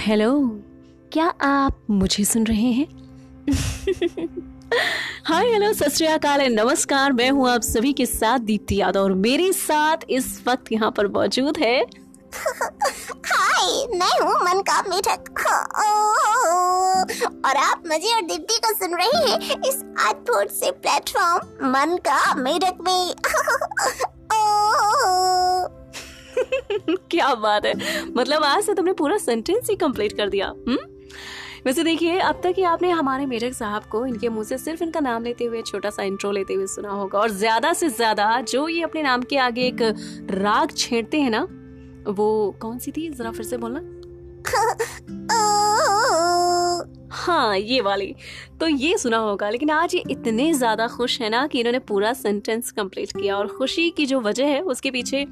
Hello, क्या आप मुझे सुन रहे हैं? हाय, हेलो, सत नमस्कार। मैं हूँ आप सभी के साथ दीप्ति यादव और मेरे साथ इस वक्त यहाँ पर मौजूद है। हाय, मैं हूँ मन का मीठक और आप मुझे और दीप्ति को सुन रहे हैं इस अद्भुत से प्लेटफॉर्म मन का मेढक में। क्या बात है। मतलब आज से तुमने पूरा सेंटेंस ही कंप्लीट कर दिया। हुँ? हम्म? वैसे देखिए अब तक ही आपने हमारे मेढक साहब को इनके मुँह से सिर्फ़ इनका नाम लेते हुए छोटा सा इंट्रो लेते हुए सुना होगा। और ज़्यादा से ज़्यादा जो ये अपने नाम के आगे एक राग छेड़ते हैं ना वो कौन सी थी? जरा फिर से बोलना। हाँ ये वाली। तो ये सुना होगा लेकिन आज ये इतने ज़्यादा खुश है ना कि इन्होंने पूरा सेंटेंस कंप्लीट किया। और खुशी की जो वजह है उसके पीछे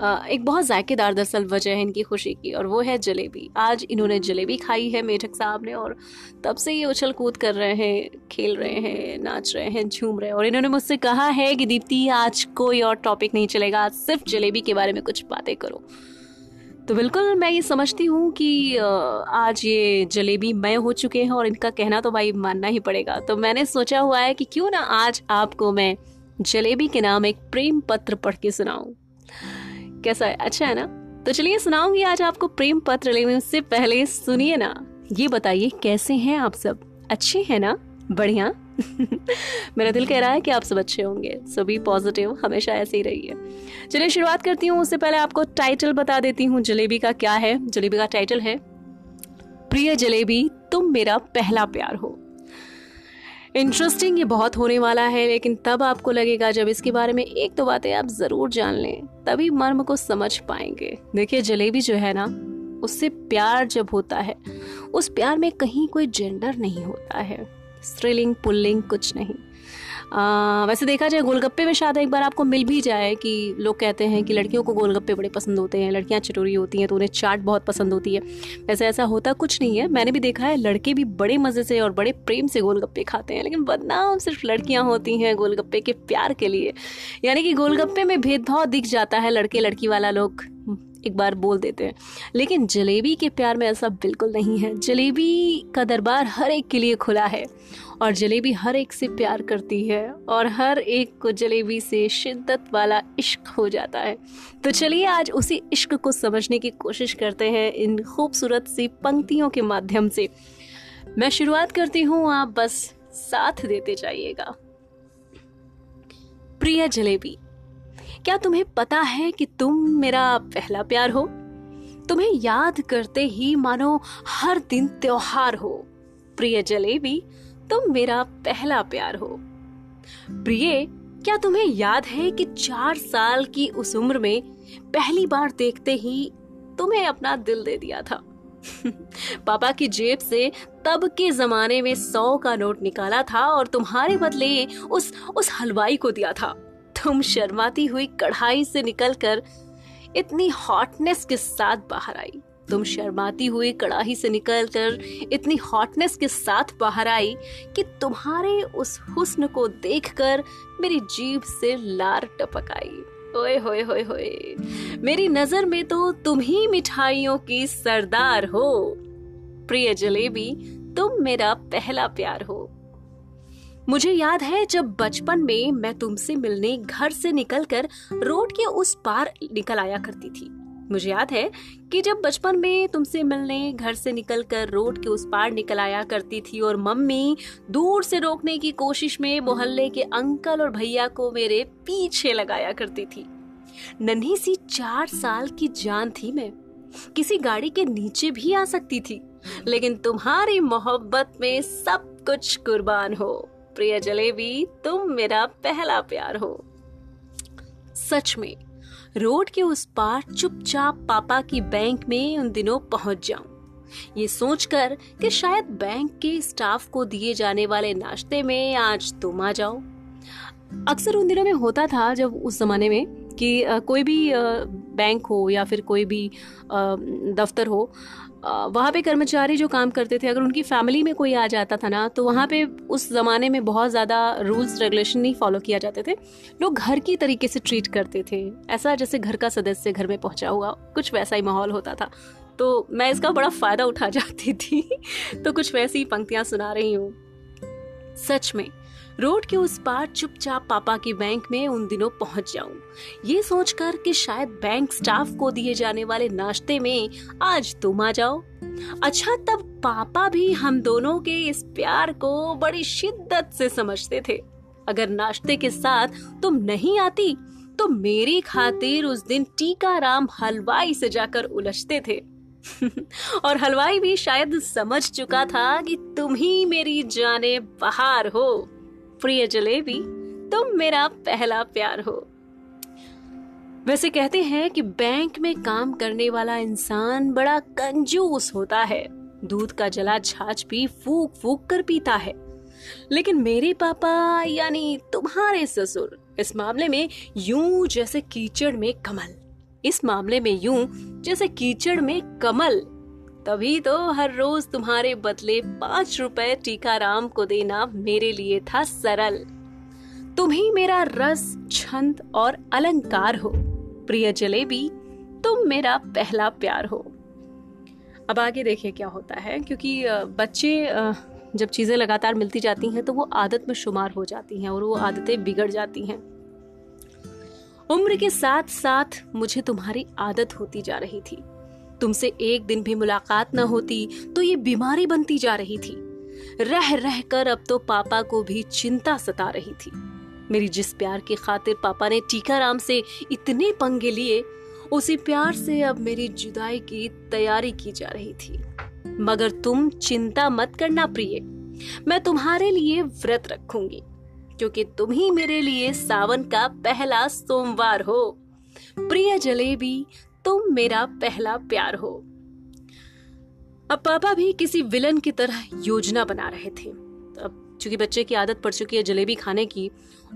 एक बहुत जायकेदार दरअसल वजह है इनकी खुशी की, और वो है जलेबी। आज इन्होंने जलेबी खाई है मेढक साहब ने, और तब से ये उछल कूद कर रहे हैं, खेल रहे हैं, नाच रहे हैं, झूम रहे हैं, और इन्होंने मुझसे कहा है कि दीप्ति, आज कोई और टॉपिक नहीं चलेगा, आज सिर्फ़ जलेबी के बारे में कुछ बातें करो। तो बिल्कुल मैं ये समझती हूँ कि आज ये जलेबी मैं हो चुके हैं, और इनका कहना तो भाई मानना ही पड़ेगा। तो मैंने सोचा हुआ है कि क्यों ना आज आपको मैं जलेबी के नाम एक प्रेम पत्र पढ़ के सुनाऊं। कैसा है? अच्छा है ना? तो चलिए सुनाऊँगी आज आपको प्रेम पत्र लेने उससे पहले सुनिए ना। ये बताइए, कैसे हैं आप सब? अच्छे हैं ना? बढ़िया। मेरा दिल कह रहा है कि आप सब अच्छे होंगे। सभी पॉजिटिव हमेशा ऐसे ही रहिए। चलिए शुरुआत करती हूँ। उससे पहले आपको टाइटल बता देती हूँ। जलेबी का क्या है? जलेबी का टाइटल है, प्रिय जलेबी, तुम मेरा पहला प्यार हो। इंटरेस्टिंग ये बहुत होने वाला है, लेकिन तब आपको लगेगा, जब इसके बारे में एक दो बातें आप ज़रूर जान लें, तभी मर्म को समझ पाएँगे। देखिए, जलेबी जो है ना, उससे प्यार जब होता है, उस प्यार में कहीं कोई जेंडर नहीं होता है। स्त्रीलिंग पुल्लिंग कुछ नहीं। वैसे देखा जाए, गोलगप्पे में शायद एक बार आपको मिल भी जाए कि लोग कहते हैं कि लड़कियों को गोलगप्पे बड़े पसंद होते हैं, लड़कियाँ चटोरी होती हैं तो उन्हें चाट बहुत पसंद होती है। वैसे ऐसा होता कुछ नहीं है, मैंने भी देखा है, लड़के भी बड़े मज़े से और बड़े प्रेम से गोलगप्पे खाते हैं, लेकिन बदनाम सिर्फ़ लड़कियाँ होती हैं गोलगप्पे के प्यार के लिए। यानी कि गोलगप्पे में भेदभाव दिख जाता है लड़के लड़की वाला लोग। एक बार बोल देते हैं। लेकिन जलेबी के प्यार में ऐसा बिल्कुल नहीं है। जलेबी का दरबार हर एक के लिए खुला है और जलेबी हर एक से प्यार करती है और हर एक को जलेबी से शिद्दत वाला इश्क हो जाता है। तो चलिए आज उसी इश्क को समझने की कोशिश करते हैं इन खूबसूरत सी पंक्तियों के माध्यम से। मैं शुरुआत करती हूँ, आप बस साथ देते जाइएगा। प्रिय जलेबी क्या तुम्हें पता है कि तुम मेरा पहला प्यार हो? तुम्हें याद करते ही मानो हर दिन त्योहार हो। प्रिय जलेबी, तुम मेरा पहला प्यार हो। प्रिय, क्या तुम्हें याद है कि चार साल की उस उम्र में पहली बार देखते ही तुम्हें अपना दिल दे दिया था? पापा की जेब से तब के जमाने में सौ का नोट निकाला था और तुम्हारे बदले उस उस हलवाई को दिया था। तुम शर्माती हुई कढ़ाई से निकलकर इतनी हॉटनेस के साथ बाहर आई। तुम शर्माती हुई कड़ाही से निकलकर इतनी हॉटनेस के साथ बाहर आई कि तुम्हारे उस हुस्न को देखकर मेरी जीभ से लार टपक आई। ओए, होए होए होए। मेरी नज़र में तो तुम ही मिठाइयों की सरदार हो। प्रिय जलेबी, तुम मेरा पहला प्यार हो। मुझे याद है जब बचपन में मैं तुमसे मिलने घर से निकलकर रोड के उस पार निकल आया करती थी। मुझे याद है कि जब बचपन में तुमसे मिलने घर से निकलकर रोड के उस पार निकल आया करती थी और मम्मी दूर से रोकने की कोशिश में मोहल्ले के अंकल और भैया को मेरे पीछे लगाया करती थी। नन्ही सी चार साल की जान थी मैं। किसी गाड़ी के नीचे भी आ सकती थी, लेकिन तुम्हारी मोहब्बत में सब कुछ कुर्बान हो। प्रिय जलेबी तुम मेरा पहला प्यार हो। सच में, रोड के उस पार चुपचाप पापा की बैंक में उन दिनों पहुँच जाऊँ। ये सोचकर कि शायद बैंक के स्टाफ को दिए जाने वाले नाश्ते में आज तुम आ जाओ। अक्सर उन दिनों में होता था, जब उस जमाने में, कि कोई भी बैंक हो या फिर कोई भी दफ्तर हो वहाँ पे कर्मचारी जो काम करते थे, अगर उनकी फैमिली में कोई आ जाता था ना तो वहाँ पे उस ज़माने में बहुत ज़्यादा रूल्स रेगुलेशन नहीं फॉलो किया जाते थे। लोग घर की तरीके से ट्रीट करते थे। ऐसा जैसे घर का सदस्य घर में पहुँचा हुआ, कुछ वैसा ही माहौल होता था। तो मैं इसका बड़ा फ़ायदा उठा जाती थी। तो कुछ वैसी पंक्तियाँ सुना रही हूँ। सच में रोड के उस पार चुपचाप पापा की बैंक में उन दिनों पहुँच जाऊँ। ये सोचकर कि शायद बैंक स्टाफ को दिए जाने वाले नाश्ते में आज तुम आ जाओ। अच्छा तब पापा भी हम दोनों के इस प्यार को बड़ी शिद्दत से समझते थे। अगर नाश्ते के साथ तुम नहीं आती तो मेरी खातिर उस दिन टीका राम हलवाई से जाकर उलझते थे। और हलवाई भी शायद समझ चुका था कि तुम ही मेरी जाने बहार हो। प्रिय जलेबी, तुम मेरा पहला प्यार हो। वैसे कहते हैं कि बैंक में काम करने वाला इंसान बड़ा कंजूस होता है। दूध का जला छाछ भी फूक फूक कर पीता है। लेकिन मेरे पापा, यानी तुम्हारे ससुर, इस मामले में यूँ जैसे कीचड़ में कमल। इस मामले में यूँ जैसे कीचड़ में कमल। तभी तो हर रोज तुम्हारे बदले पाँच रुपए टीकाराम को देना मेरे लिए था सरल। तुम ही मेरा रस, छंद और अलंकार हो। प्रिय जलेबी तुम मेरा पहला प्यार हो। अब आगे देखिए क्या होता है, क्योंकि बच्चे जब चीज़ें लगातार मिलती जाती हैं तो वो आदत में शुमार हो जाती हैं और वो आदतें बिगड़ जाती हैं। उम्र के साथ साथ मुझे तुम्हारी आदत होती जा रही थी। तुमसे एक दिन भी मुलाकात न होती तो ये बीमारी बनती जा रही थी। रह रह कर अब तो पापा को भी चिंता सता रही थी। मेरी जिस प्यार की खातिर पापा ने टीकाराम से इतने पंगे लिए, उसी प्यार से अब मेरी जुदाई की तैयारी की जा रही थी। मगर तुम चिंता मत करना प्रिय, मैं तुम्हारे लिए व्रत रखूँगी, क्योंकि तुम ही मेरे लिए सावन का पहला सोमवार हो। प्रिय जलेबी तुम मेरा पहला प्यार हो। अब पापा भी किसी विलन की तरह योजना बना रहे थे। अब चूँकि बच्चे की आदत पड़ चुकी है जलेबी खाने की,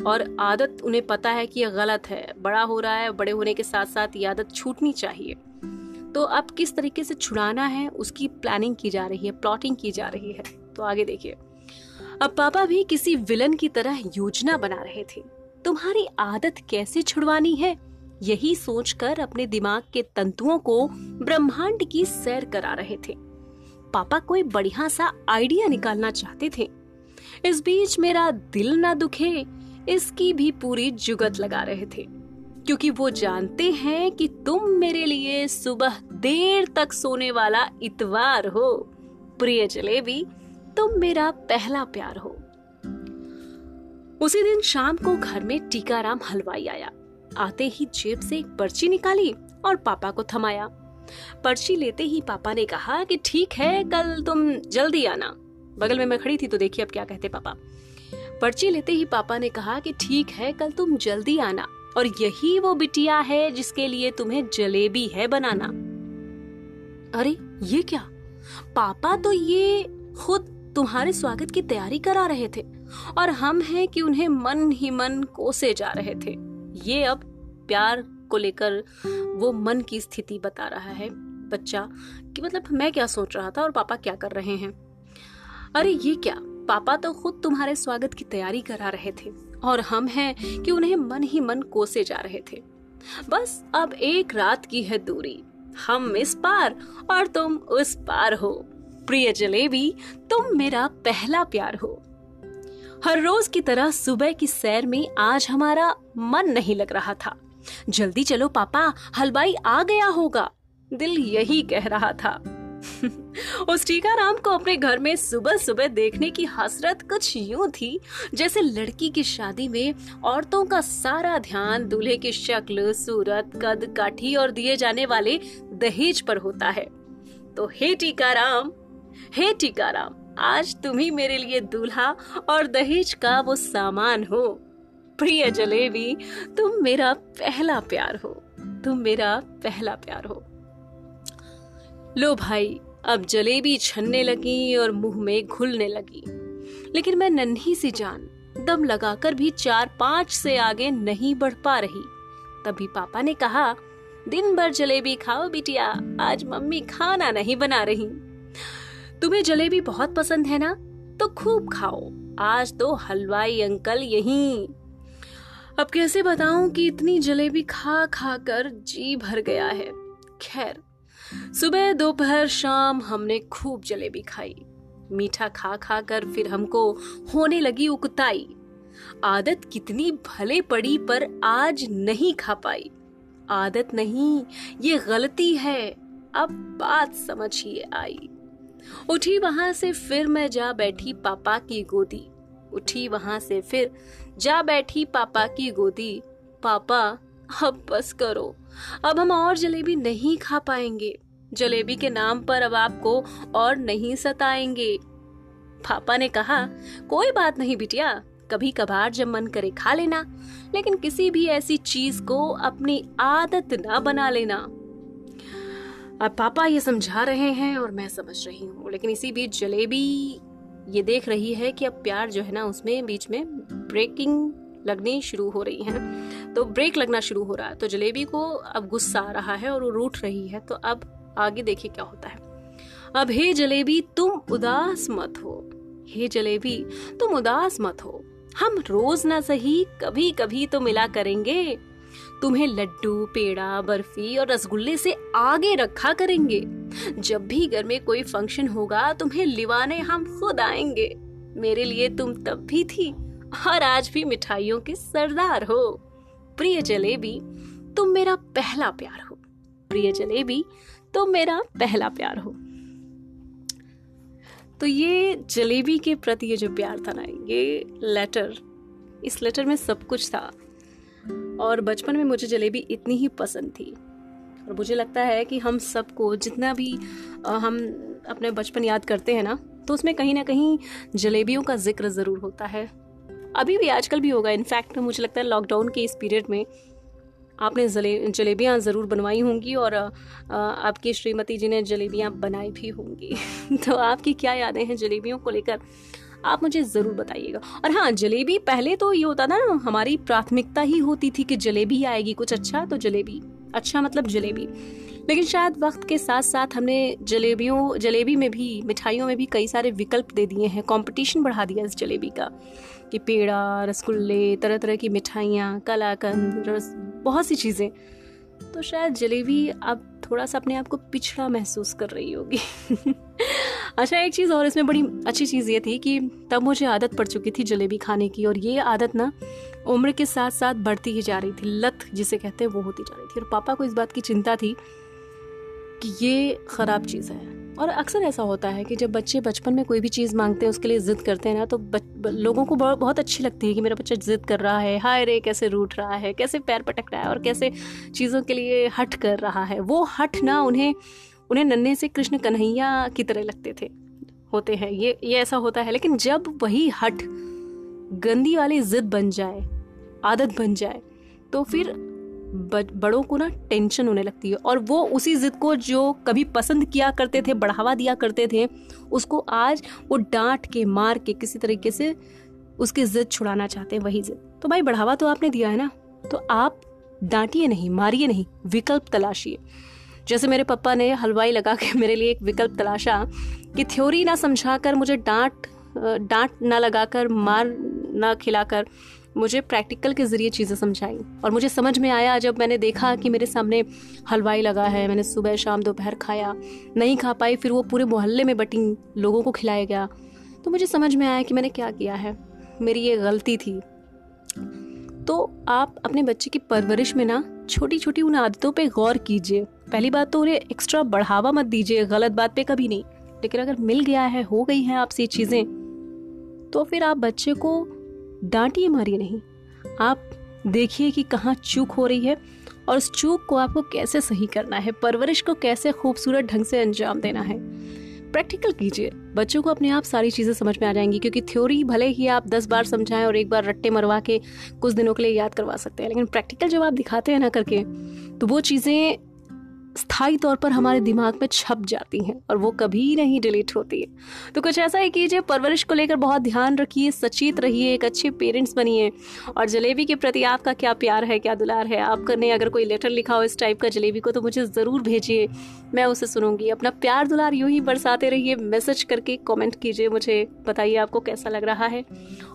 और आदत उन्हें पता है कि यह गलत है, बड़ा हो रहा है, बड़े होने के साथ साथ ये आदत छूटनी चाहिए। तो अब किस तरीके से छुड़ाना है, उसकी प्लानिंग की जा रही है प्लॉटिंग की जा रही है। तो आगे देखिए। अब पापा भी किसी विलन की तरह योजना बना रहे थे। तुम्हारी आदत कैसे छुड़वानी है? यही सोचकर अपने दिमाग के तंतुओं को ब्रह्मांड की सैर करा रहे थे। पापा कोई बढ़िया सा आइडिया निकालना चाहते थे। इस बीच मेरा दिल ना दुखे, इसकी भी पूरी जुगत लगा रहे थे। क्योंकि वो जानते हैं कि तुम मेरे लिए सुबह देर तक सोने वाला इतवार हो। प्रिय जलेबी तुम मेरा पहला प्यार हो। उसी दिन शाम को घर में टीकाराम हलवाई आया। आते ही जेब से एक पर्ची निकाली और पापा को थमाया। पर्ची लेते ही पापा ने कहा कि ठीक है, कल तुम जल्दी आना। बगल में मैं खड़ी थी तो देखिए अब क्या कहते पापा। पर्ची लेते ही पापा ने कहा कि ठीक है, कल तुम जल्दी आना और यही वो बिटिया है जिसके लिए तुम्हें जलेबी है बनाना। अरे, ये क्या? पापा तो ये खुद तुम्हारे स्वागत की तैयारी करा रहे थे और हम हैं कि उन्हें मन ही मन कोसे जा रहे थे। ये अब प्यार को लेकर वो मन की स्थिति बता रहा है बच्चा, कि मतलब मैं क्या सोच रहा था और पापा क्या कर रहे हैं? अरे ये क्या? पापा तो खुद तुम्हारे स्वागत की तैयारी करा रहे थे, और हम हैं कि उन्हें मन ही मन कोसे जा रहे थे। बस अब एक रात की है दूरी। हम इस पार और तुम उस पार हो। प्रिय जलेबी, तुम मेरा पहला प्यार हो। हर रोज की तरह सुबह की सैर में आज हमारा मन नहीं लग रहा था। जल्दी चलो, पापा, हलवाई आ गया होगा। दिल यही कह रहा था। उस टीकाराम को अपने घर में सुबह सुबह देखने की हसरत कुछ यूँ थी, जैसे लड़की की शादी में औरतों का सारा ध्यान दूल्हे की शक्ल, सूरत, कद, काठी और दिए जाने वाले दहेज पर होता है। तो हे टीकाराम हे टीकाराम आज तुम ही मेरे लिए दूल्हा और दहेज का वो सामान हो। प्रिय जलेबी, तुम मेरा पहला प्यार हो। तुम मेरा पहला प्यार हो। लो भाई, अब जलेबी छनने लगी और मुँह में घुलने लगी। लेकिन मैं नन्ही सी जान, दम लगाकर भी चार पाँच से आगे नहीं बढ़ पा रही। तभी पापा ने कहा, दिन भर जलेबी खाओ बिटिया, आज मम्मी खाना नहीं बना रही। तुम्हें जलेबी बहुत पसंद है ना? तो खूब खाओ। आज तो हलवाई अंकल यहीं। अब कैसे बताऊँ कि इतनी जलेबी खा खा कर जी भर गया है। खैर, सुबह, दोपहर, शाम हमने खूब जलेबी खाई। मीठा खा खा कर फिर हमको होने लगी उकताई। आदत कितनी भले पड़ी पर आज नहीं खा पाई। आदत नहीं, ये गलती है। अब बात समझ ही आई। उठी वहाँ से फिर मैं जा बैठी पापा की गोदी। उठी वहाँ से फिर जा बैठी पापा की गोदी। पापा, अब बस करो। अब हम और जलेबी नहीं खा पाएँगे। जलेबी के नाम पर अब आपको और नहीं सताएँगे। पापा ने कहा, कोई बात नहीं बिटिया। कभी कभार जब मन करे खा लेना। लेकिन किसी भी ऐसी चीज़ को अपनी आदत ना बना लेना। अब पापा ये समझा रहे हैं और मैं समझ रही हूँ, लेकिन इसी बीच जलेबी ये देख रही है कि अब प्यार जो है ना, उसमें बीच में ब्रेकिंग लगनी शुरू हो रही है। तो ब्रेक लगना शुरू हो रहा है तो जलेबी को अब गुस्सा आ रहा है और वो रूठ रही है तो अब आगे देखिए क्या होता है। अब हे जलेबी, तुम उदास मत हो। हे जलेबी, तुम उदास मत हो। हम रोज ना सही कभी कभी तो मिला करेंगे। तुम्हें लड्डू, पेड़ा, बर्फ़ी और रसगुल्ले से आगे रखा करेंगे। जब भी घर में कोई फ़ंक्शन होगा, तुम्हें लिवाने हम खुद आएँगे। मेरे लिए तुम तब भी थी, और आज भी मिठाइयों की सरदार हो। प्रिय जलेबी, तुम मेरा पहला प्यार हो। प्रिय जलेबी, तुम मेरा पहला प्यार हो। तो ये जलेबी के प्रति ये जो प्यार था ना, ये लेटर इस लेटर में सब कुछ था। और बचपन में मुझे जलेबी इतनी ही पसंद थी। और मुझे लगता है कि हम सबको जितना भी हम अपने बचपन याद करते हैं ना तो उसमें कहीं ना कहीं जलेबियों का ज़िक्र ज़रूर होता है। अभी भी आजकल भी होगा। इनफैक्ट मुझे लगता है लॉकडाउन के इस पीरियड में आपने जले, जलेबियाँ ज़रूर बनवाई होंगी और आपकी श्रीमती जी ने जलेबियाँ बनाई भी होंगी। तो आपकी क्या यादें हैं जलेबियों को लेकर? आप मुझे ज़रूर बताइएगा। और हाँ जलेबी पहले तो ये होता था ना, हमारी प्राथमिकता ही होती थी कि जलेबी आएगी कुछ अच्छा तो जलेबी। अच्छा मतलब जलेबी। लेकिन शायद वक्त के साथ साथ हमने जलेबियों, जलेबी में भी, मिठाइयों में भी कई सारे विकल्प दे दिए हैं कंपटीशन बढ़ा दिया इस जलेबी का। कि पेड़ा, रसगुल्ले तरह तरह की मिठाइयाँ, कलाकंद, रस, बहुत सी चीज़ें। तो शायद जलेबी अब थोड़ा सा अपने आप को पिछड़ा महसूस कर रही होगी। अच्छा एक चीज़ और, इसमें बड़ी अच्छी चीज़ ये थी कि तब मुझे आदत पड़ चुकी थी जलेबी खाने की और ये आदत ना उम्र के साथ साथ बढ़ती ही जा रही थी, लत जिसे कहते हैं वो होती जा रही थी। और पापा को इस बात की चिंता थी कि ये ख़राब चीज़ है। और अक्सर ऐसा होता है कि जब बच्चे बचपन में कोई भी चीज़ मांगते हैं उसके लिए ज़िद करते हैं ना तो बच, लोगों को बहुत अच्छी लगती है कि मेरा बच्चा ज़िद कर रहा है हाय रे कैसे रूठ रहा है कैसे पैर पटक रहा है और कैसे चीज़ों के लिए हट कर रहा है। वो हट ना उन्हें उन्हें नन्हे से कृष्ण कन्हैया की तरह लगते थे होते हैं। ये ये ऐसा होता है। लेकिन जब वही हट गंदी वाली ज़िद बन जाए आदत बन जाए तो फिर बड़ों को ना टेंशन होने लगती है। और वो उसी जिद को जो कभी पसंद किया करते थे, बढ़ावा दिया करते थे, उसको आज वो डांट के, मार के, किसी तरीके से उसकी जिद छुड़ाना चाहते हैं, वही जिद। तो भाई, बढ़ावा तो आपने दिया है ना? तो आप डांटिए नहीं, मारिए नहीं, विकल्प तलाशिए। जैसे मेरे पापा ने हलवाई लगा के मेरे लिए एक विकल्प तलाशा कि थ्योरी ना समझाकर मुझे डांट डांट ना लगाकर, मार ना खिलाकर मुझे प्रैक्टिकल के ज़रिए चीज़ें समझाई। और मुझे समझ में आया जब मैंने देखा कि मेरे सामने हलवाई लगा है, मैंने सुबह शाम दोपहर खाया, नहीं खा पाई, फिर वो पूरे मोहल्ले में बटी लोगों को खिलाया गया। तो मुझे समझ में आया कि मैंने क्या किया है। मेरी ये गलती थी। तो आप अपने बच्चे की परवरिश में ना छोटी छोटी उन आदतों पे गौर कीजिए। पहली बात तो उन्हें एक्स्ट्रा बढ़ावा मत दीजिए, गलत बात पे कभी नहीं। लेकिन अगर मिल गया है, हो गई हैं आपसे चीज़ें तो फिर आप बच्चे को डांटिए मारिए नहीं। आप देखिए कि कहाँ चूक हो रही है और उस चूक को आपको कैसे सही करना है, परवरिश को कैसे खूबसूरत ढंग से अंजाम देना है। प्रैक्टिकल कीजिए। बच्चों को अपने आप सारी चीज़ें समझ में आ जाएँगी क्योंकि थ्योरी भले ही आप दस बार समझाएँ और एक बार रट्टे मरवा के कुछ दिनों के लिए याद करवा सकते हैं, लेकिन प्रैक्टिकल जब आप दिखाते हैं ना करके तो वो चीज़ें स्थायी तौर पर हमारे दिमाग में छप जाती हैं और वो कभी नहीं डिलीट होती है। तो कुछ ऐसा ही कीजिए, परवरिश को लेकर बहुत ध्यान रखिए, सचेत रहिए, एक अच्छे पेरेंट्स बनिए। और जलेबी के प्रति आपका क्या प्यार है, क्या दुलार है? आपने अगर कोई लेटर लिखा हो इस टाइप का जलेबी को तो मुझे ज़रूर भेजिए। मैं उसे सुनूँगी। अपना प्यार दुलार यूँ ही बरसाते रहिए। मैसेज करके कॉमेंट कीजिए मुझे। बताइए आपको कैसा लग रहा है।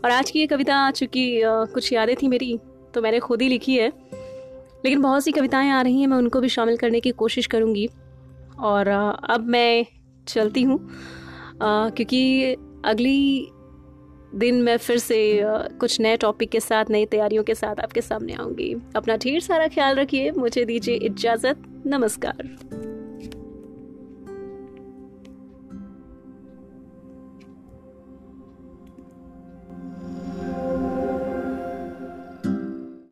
और आज की ये कविता चूँकि कुछ यादें थी मेरी तो मैंने खुद ही लिखी है। लेकिन बहुत सी कविताएँ आ रही हैं, मैं उनको भी शामिल करने की कोशिश करूँगी। और अब मैं चलती हूँ क्योंकि अगली दिन मैं फिर से कुछ नए टॉपिक के साथ, नई तैयारियों के साथ आपके सामने आऊँगी। अपना ढेर सारा ख्याल रखिए, मुझे दीजिए इजाज़त, नमस्कार।